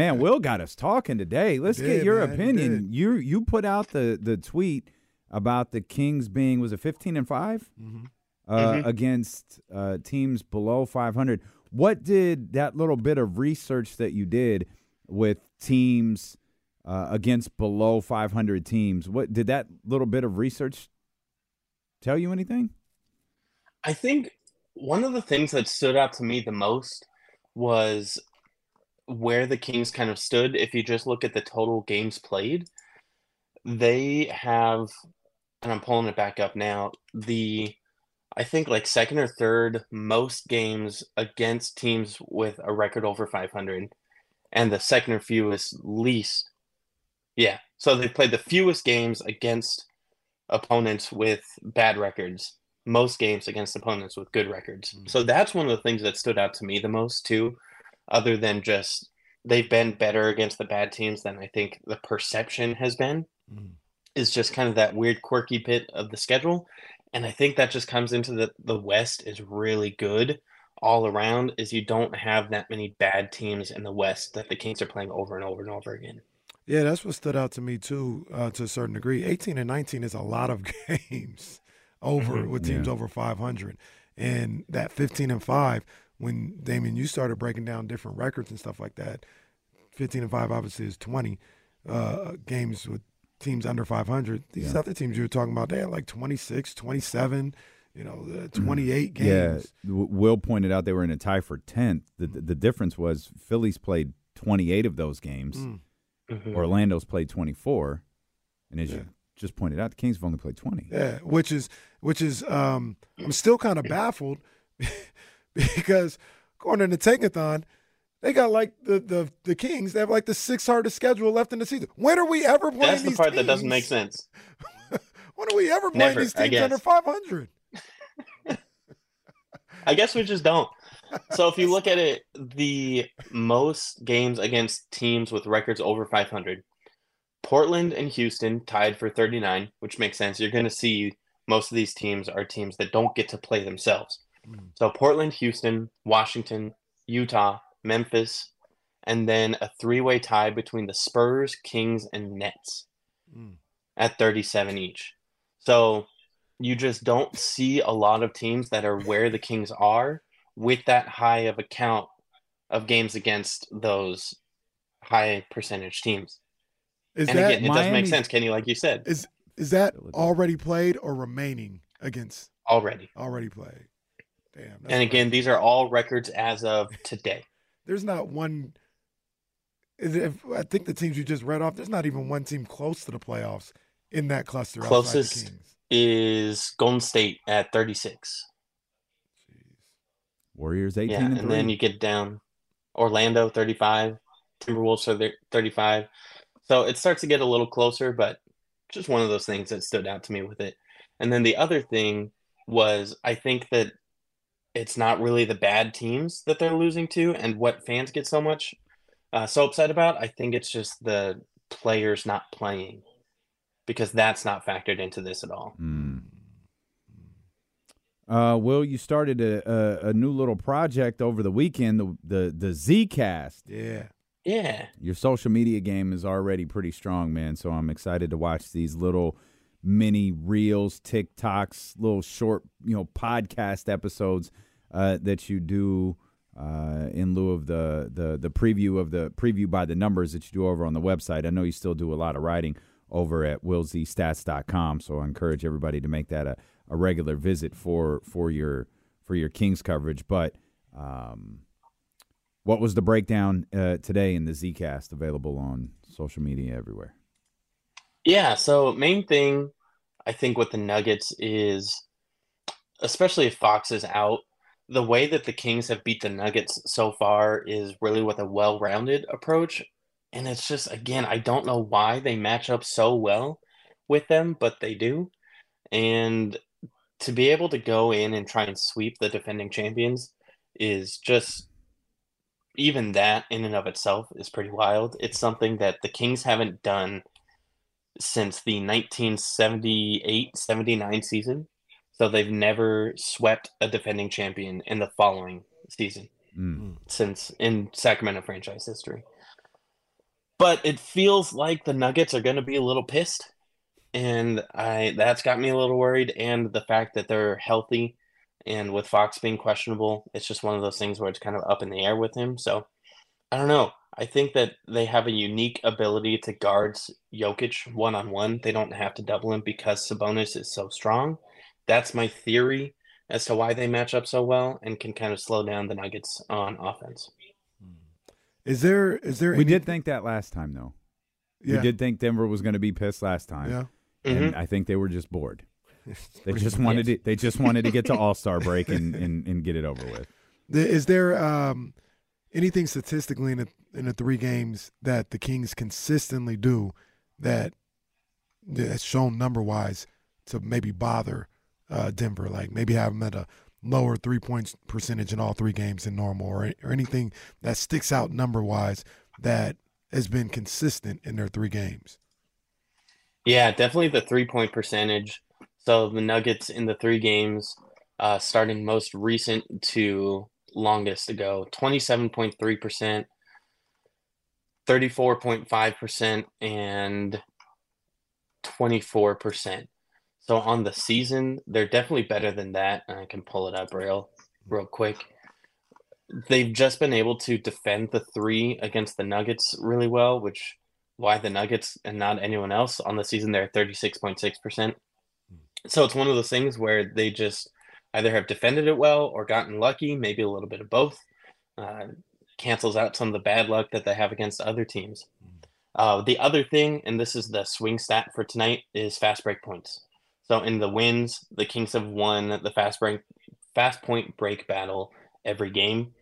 Man, Will got us talking today. Let's He get your man, opinion. You you put out the the tweet about the Kings being was it fifteen and 5 Mm-hmm. uh, against uh, teams below five hundred. What did that little bit of research that you did with teams uh, against below five hundred teams? What did that little bit of research tell you anything? I think one of the things that stood out to me the most was where the Kings kind of stood. If you just look at the total games played, they have, and I'm pulling it back up now, the I think like second or third most games against teams with a record over 500, and the second or fewest least. Yeah, so they've played the fewest games against opponents with bad records most games against opponents with good records. Mm. So that's one of the things that stood out to me the most too, other than just they've been better against the bad teams than I think the perception has been. Is just kind of that weird quirky bit of the schedule. And I think that just comes into the the West is really good all around is you don't have that many bad teams in the West that the Kings are playing over and over and over again. Yeah, that's what stood out to me too, uh, to a certain degree. 18 and 19 is a lot of games over Mhm. with teams Yeah. over 500, and that 15 and five. When Damon, you started breaking down different records and stuff like that. 15 and five obviously is 20 uh, games with teams under 500. These Yeah. other teams you were talking about, they had like 26, 27, you know, uh, 28 Mm-hmm. Yeah, games. W- Will pointed out they were in a tie for tenth. The the difference was Philly's played twenty eight of those games. Mm. Mhm. Orlando's played 24, and as Yeah. you just pointed out, the Kings have only played 20. Yeah, which is which is um I'm still kind of baffled because according to Tankathon, they got like the, the the Kings, they have like the sixth hardest schedule left in the season. When are we ever playing That's the part that doesn't make sense. When are we ever playing Never, these teams under 500? I guess we just don't. So if you look at it, the most games against teams with records over 500, Portland and Houston tied for 39, which makes sense. You're going to see most of these teams are teams that don't get to play themselves. Mm. So Portland, Houston, Washington, Utah, Memphis, and then a three-way tie between the Spurs, Kings, and Nets Mm. at 37 each. So you just don't see a lot of teams that are where the Kings are with that high of a count of games against those high percentage teams. Is and that again, it doesn't make Miami's- sense, Kenny, like you said, is is that already played or remaining against already. already played? Damn. that's And again, crazy. these are all records as of today. there's not one. If, I think the teams you just read off, there's not even one team close to the playoffs in that cluster. outside the Closest Kings. is Golden State at 36. Jeez. Warriors 18 Yeah, and, and then you get down Orlando 35, Timberwolves are there 35. So it starts to get a little closer, but just one of those things that stood out to me with it. And then the other thing was I think that it's not really the bad teams that they're losing to and what fans get so much uh, so upset about. I think it's just the players not playing because that's not factored into this at all. Mm. Uh, Will, you started a, a, a new little project over the weekend, the the, the Zcast. Yeah. Yeah. Your social media game is already pretty strong, man. So I'm excited to watch these little mini reels, TikToks, little short, you know, podcast episodes uh, that you do uh, in lieu of the, the the preview of the preview by the numbers that you do over on the website. I know you still do a lot of writing over at willzstats.com, so I encourage everybody to make that a, a regular visit for for your for your Kings coverage. But Um, what was the breakdown uh, today in the Zcast available on social media everywhere? Yeah, so main thing I think with the Nuggets is especially if Fox is out, the way that the Kings have beat the Nuggets so far is really with a well-rounded approach. And it's just again, I don't know why they match up so well with them, but they do. And to be able to go in and try and sweep the defending champions is just even that in and of itself is pretty wild. It's something that the Kings haven't done since the 1978 79 season. So they've never swept a defending champion in the following season Mm. since in Sacramento franchise history. But it feels like the Nuggets are going to be a little pissed and I that's got me a little worried and the fact that they're healthy and with Fox being questionable, it's just one of those things where it's kind of up in the air with him. So I don't know. I think that they have a unique ability to guard Jokic one on one. They don't have to double him because Sabonis is so strong. That's my theory as to why they match up so well and can kind of slow down the Nuggets on offense. Is there is there We any- did think that last time, though. yeah, We did think Denver was going to be pissed last time, yeah. and I think they were just bored. They just wanted to. They just wanted to get to All Star break and, and, and get it over with. Is there um, anything statistically in the in the three games that the Kings consistently do that that's shown number wise to maybe bother uh, Denver? Like maybe have them at a lower three points percentage in all three games than normal, or or anything that sticks out number wise that has been consistent in their three games. Yeah, definitely the three point percentage. So the Nuggets in the three games, uh, starting most recent to longest ago, 27.3%, 34.5%, and 24%. So on the season, they're definitely better than that. And I can pull it up real, real quick. They've just been able to defend the three against the Nuggets really well, which why the Nuggets and not anyone else on the season they're 36.6%. Hmm. So it's one of those things where they just either have defended it well or gotten lucky, maybe a little bit of both. Uh, cancels out some of the bad luck that they have against other teams. Uh, the other thing, and this is the swing stat for tonight, is fast break points. So in the wins, the Kings have won the fast break fast point break battle every game.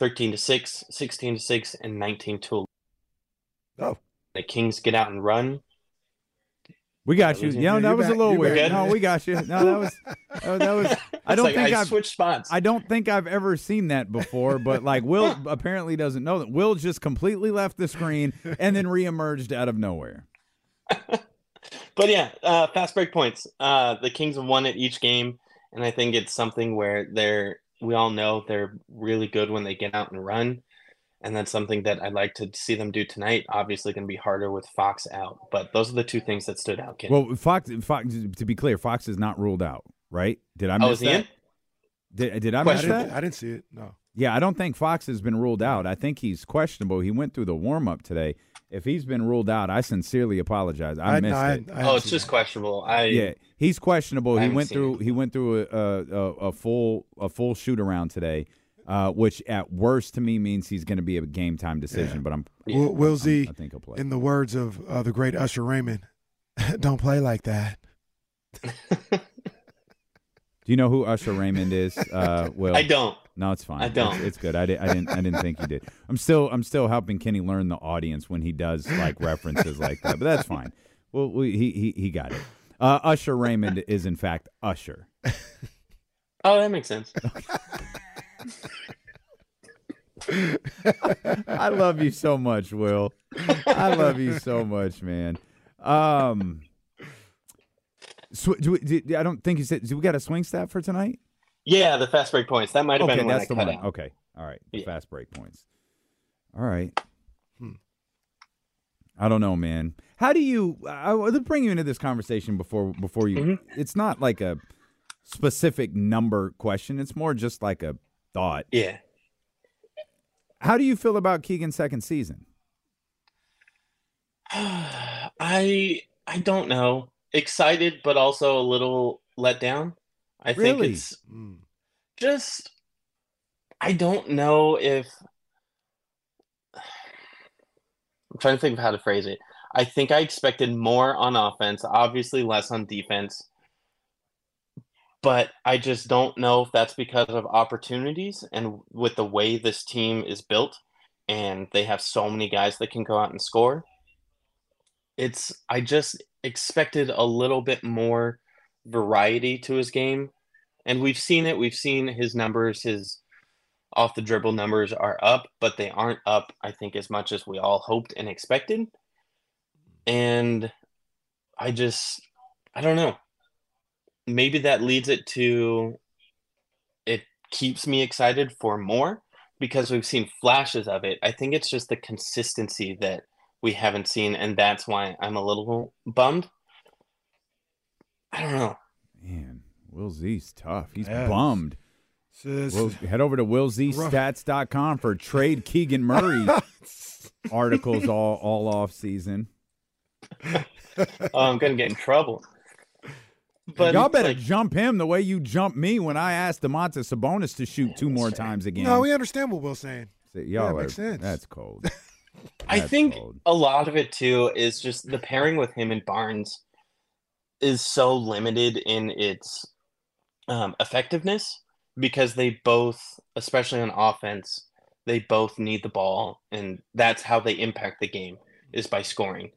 13 to 6, 16 to 6, and 19 to 11. Oh, The Kings get out and run. We got you. Yeah, You're that was back. a little You're weird. No, we got you. No, that was oh, that was. I don't like think I I've switched spots. I don't think I've ever seen that before, but like Will apparently doesn't know that Will just completely left the screen and then reemerged out of nowhere. But yeah, uh, fast break points. Uh, the Kings have won at each game, and I think it's something where they're. We all know they're really good when they get out and run, and that's something that I'd like to see them do tonight. Obviously, going to be harder with Fox out, but those are the two things that stood out. Ken. Well, Fox, Fox. To be clear, Fox is not ruled out, right? Did I miss oh, miss is he that? in? Did, did I I miss didn't, that? I didn't see it. No. Yeah, I don't think Fox has been ruled out. I think he's questionable. He went through the warm up today. If he's been ruled out, I sincerely apologize. I, missed no, I, it. I Oh, it's just that. questionable. I yeah, he's questionable. I He went through. it. He went through a, a, a full a full shoot around today, uh, which at worst to me means he's going to be a game time decision. Yeah. But I'm, Will, Will Z, I think he'll play. in the words of uh, the great Usher Raymond, don't play like that. Do you know who Usher Raymond is? Uh, Will I don't. No, it's fine. I don't. It's, it's good. I, di- I didn't. I didn't think you did. I'm still. I'm still helping Kenny learn the audience when he does like references like that. But that's fine. Well, we, he he he got it. Uh, Usher Raymond is in fact Usher. Oh, that makes sense. I love you so much, Will. I love you so much, man. Um, sw- do we, do, I don't think you said. Do we got a swing stat for tonight? Yeah, the fast break points. That might have Okay, been when that's the cut one. out. Okay, all right. The Yeah. fast break points. All right. Hmm. I don't know, man. How do you? I I bring you into this conversation before before you. Mm-hmm. It's not like a specific number question. It's more just like a thought. Yeah. How do you feel about Keegan's second season? I I don't know. Excited, but also a little let down. I think it's Mm. just I don't know if I'm trying to think of how to phrase it. I think I expected more on offense, obviously less on defense. But I just don't know if that's because of opportunities and with the way this team is built and they have so many guys that can go out and score. It's I just expected a little bit more variety to his game. And we've seen it. We've seen his numbers, his off the dribble numbers are up, but they aren't up, I think, as much as we all hoped and expected. And I just, I don't know. Maybe that leads it to, it keeps me excited for more because we've seen flashes of it. I think it's just the consistency that we haven't seen, and that's why I'm a little bummed. I don't know. Man, Will Z's tough. He's Yeah. bummed. So this- Will, head over to willzstats.com for trade Keegan Murray articles all all off season. Oh, I'm gonna get in trouble. But Y'all better like, jump him the way you jump me when I asked Domantas Sabonis to shoot two more times again. no, we understand what Will's saying. So y'all Yeah, are, makes sense. That's cold. I That's think cold. a lot of it too is just the pairing with him and Barnes is so limited in its um, effectiveness because they both, especially on offense, they both need the ball, and that's how they impact the game is by scoring.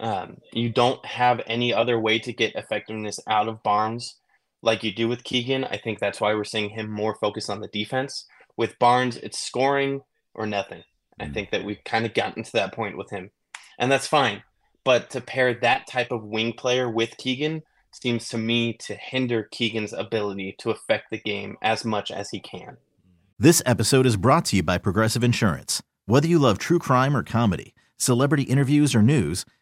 Um, you don't have any other way to get effectiveness out of Barnes like you do with Keegan. I think that's why we're seeing him more focused on the defense. With Barnes, it's scoring or nothing. I think that we've kind of gotten to that point with him, and that's fine. But to pair that type of wing player with Keegan seems to me to hinder Keegan's ability to affect the game as much as he can. This episode is brought to you by Progressive Insurance. Whether you love true crime or comedy, celebrity interviews or news,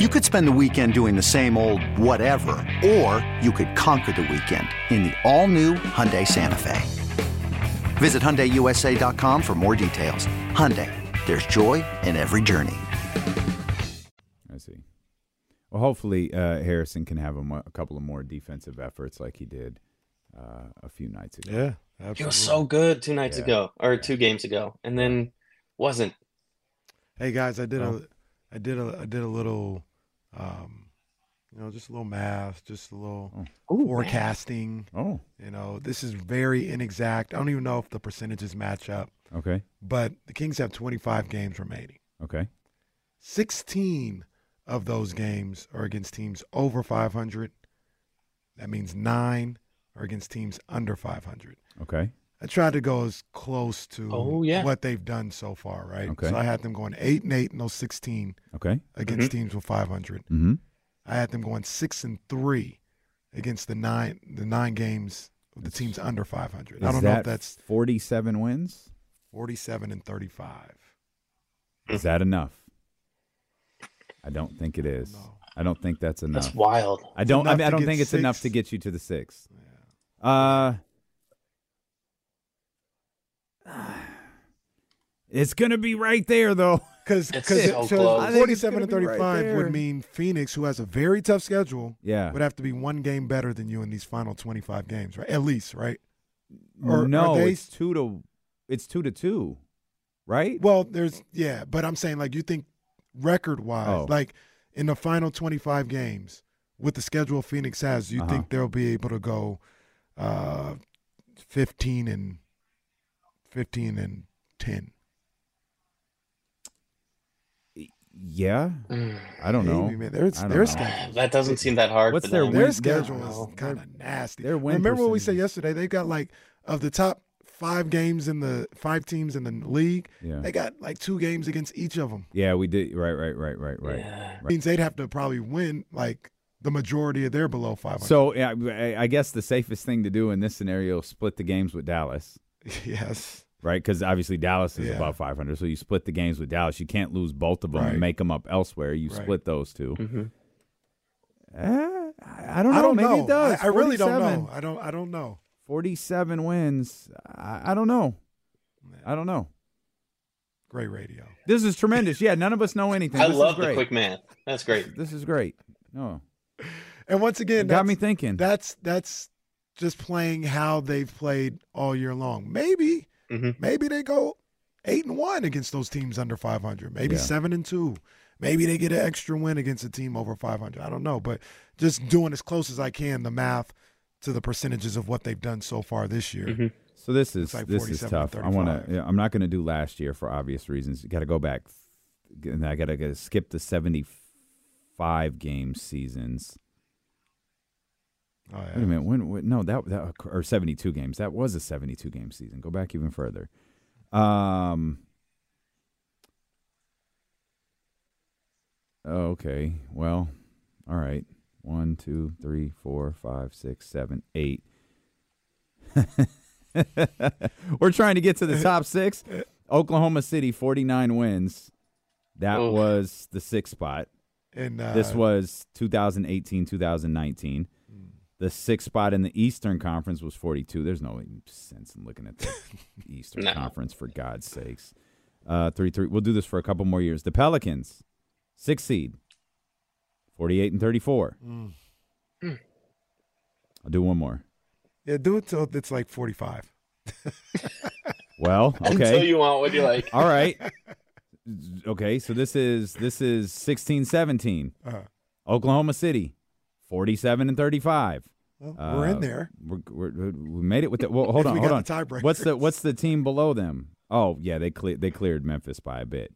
You could spend the weekend doing the same old whatever, or you could conquer the weekend in the all-new Hyundai Santa Fe. Visit HyundaiUSA.com for more details. Hyundai, there's joy in every journey. I see. Well, hopefully uh, Harrison can have a, mo- a couple of more defensive efforts like he did uh, a few nights ago. Yeah, He was so good two nights Yeah. ago or two games ago, and then wasn't. Hey guys, I did Oh. a, I did a, I did a little, um, you know, just a little math, just a little Ooh, forecasting. Oh, You know, this is very inexact. I don't even know if the percentages match up, okay, but the Kings have 25 games remaining. okay, 16 of those games are against teams over 500. That means nine are against teams under 500. okay, I tried to go as close to Oh, yeah. what they've done so far, right? Okay. So I had them going eight and eight in those 16 okay. against teams with 500. Mm-hmm. I had them going six and three against the nine the nine games with the teams under 500. I don't know if that's 47 wins. 47 and 35. Is that enough? I don't think it is. know. I don't think that's enough. That's wild. I don't. I, mean, I don't get think it's enough to get you to the six. Uh, it's gonna be right there though. Because because so close. I think it's 47 gonna and be right 35 would mean Phoenix, who has a very tough schedule, Yeah. would have to be one game better than you in these final 25 games, right? At least, right? Or no, they- it's two to. It's two to two, right? Well, there's yeah, but I'm saying like you think record wise, Oh. like in the final 25 games with the schedule Phoenix has, you Uh-huh. think they'll be able to go uh 15 and 15 and 10. Yeah, mm. I don't know. Maybe, man. Their, I don't their know. schedule. That doesn't seem that hard. What's for their them. win- Their Their- schedule is oh, kind of nasty. their win Remember what we said yesterday? They got like of the top five games in the five teams in the league. Yeah. They got like two games against each of them. Yeah, we did. Right, right, right, right, right. Yeah. Means they'd have to probably win like the majority of their below 500. So yeah, I I guess the safest thing to do in this scenario is split the games with Dallas, yes, right? Because obviously Dallas is Yeah. above 500, so you split the games with Dallas. You can't lose both of them Right. and make them up elsewhere. You Right. split those 2 Mhm. Eh, I I don't know. I don't Maybe know. it does. I, I really don't know. I don't. I don't know. 47 wins. I, I don't know. I don't know. Great radio. This is tremendous. Yeah, none of us know anything. I This is love the quick math. That's great. This is great. No, And once again, it got that's- me thinking. That's that's just playing how they've played all year long. Maybe Mhm. maybe they go eight and one against those teams under 500. Maybe Yeah. seven and two. Maybe they get an extra win against a team over 500. I don't know, but just doing as close as I can the math to the percentages of what they've done so far this year. Mhm. So this is like this is tough. to I want to. I'm not going to do last year for obvious reasons. You got to go back, and I got to skip the 75 game seasons. Oh, yeah. Wait a minute. When, when? No, that that or 72 games. That was a 72 game season. Go back even further. Um. oh, Okay. Well, all right. One, two, three, four, five, six, seven, eight. We're trying to get to the top six. Oklahoma City, 49 wins. That Oof. was the sixth spot. And uh, This was 2018, 2019. The sixth spot in the Eastern Conference was 42. There's no sense in looking at the Eastern No. Conference for God's sakes. Uh, three, three. We'll do this for a couple more years. The Pelicans, sixth seed, 48 and 34. Mm. I'll do one more. yeah, do it till it's like 45. Well, okay. Until okay, you want what you like. all right. Okay, so this is this is 16, 17. Uh, Oklahoma City, 47 and 35. Well, we're in Uh, there. We're, we're, we made it with the. Well, hold on, we hold got on. the. What's the What's the team below them? Oh yeah, they cle- they cleared Memphis by a bit.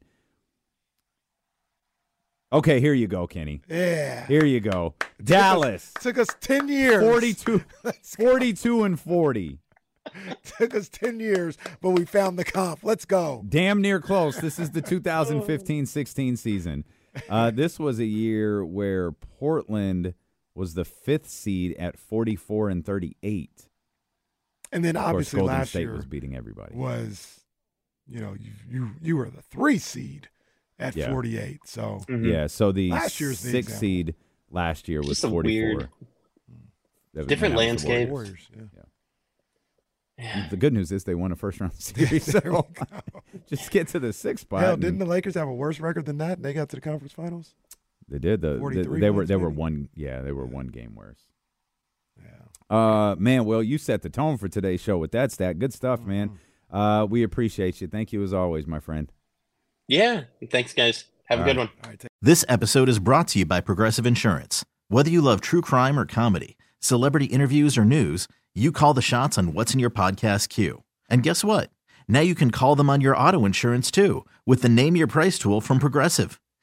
Okay, here you go, Kenny. Yeah. Here you go. Dallas, Took us 10 years. 42, 42 and 40. Took us 10 years, but we found the comp. Let's go. Damn near close. This is the 2015-16 season. Uh, this was a year where Portland was the fifth seed at 44 and 38. And then Of course, obviously Golden last State year was beating everybody. was, you know, you you, you were the three seed at Yeah. 48. So Mhm. Yeah, so the Last year's the sixth example. seed last year was 44. weird- That was- Different that landscape. Warriors. Warriors. Yeah. Yeah. The good news is they won a first round series. so just get to the sixth spot. Hell, and- didn't the Lakers have a worse record than that? and They got to the conference finals. They did the, the 43 they were wins, they were one yeah they were one game worse. Yeah. Uh man, well you set the tone for today's show with that stat. Good stuff, man. Mm-hmm. Uh we appreciate you. Thank you as always, my friend. Yeah. Thanks, guys. Have a good right. one. All right. Take This episode is brought to you by Progressive Insurance. Whether you love true crime or comedy, celebrity interviews or news, you call the shots on what's in your podcast queue. And guess what? Now you can call them on your auto insurance too with the Name Your Price tool from Progressive.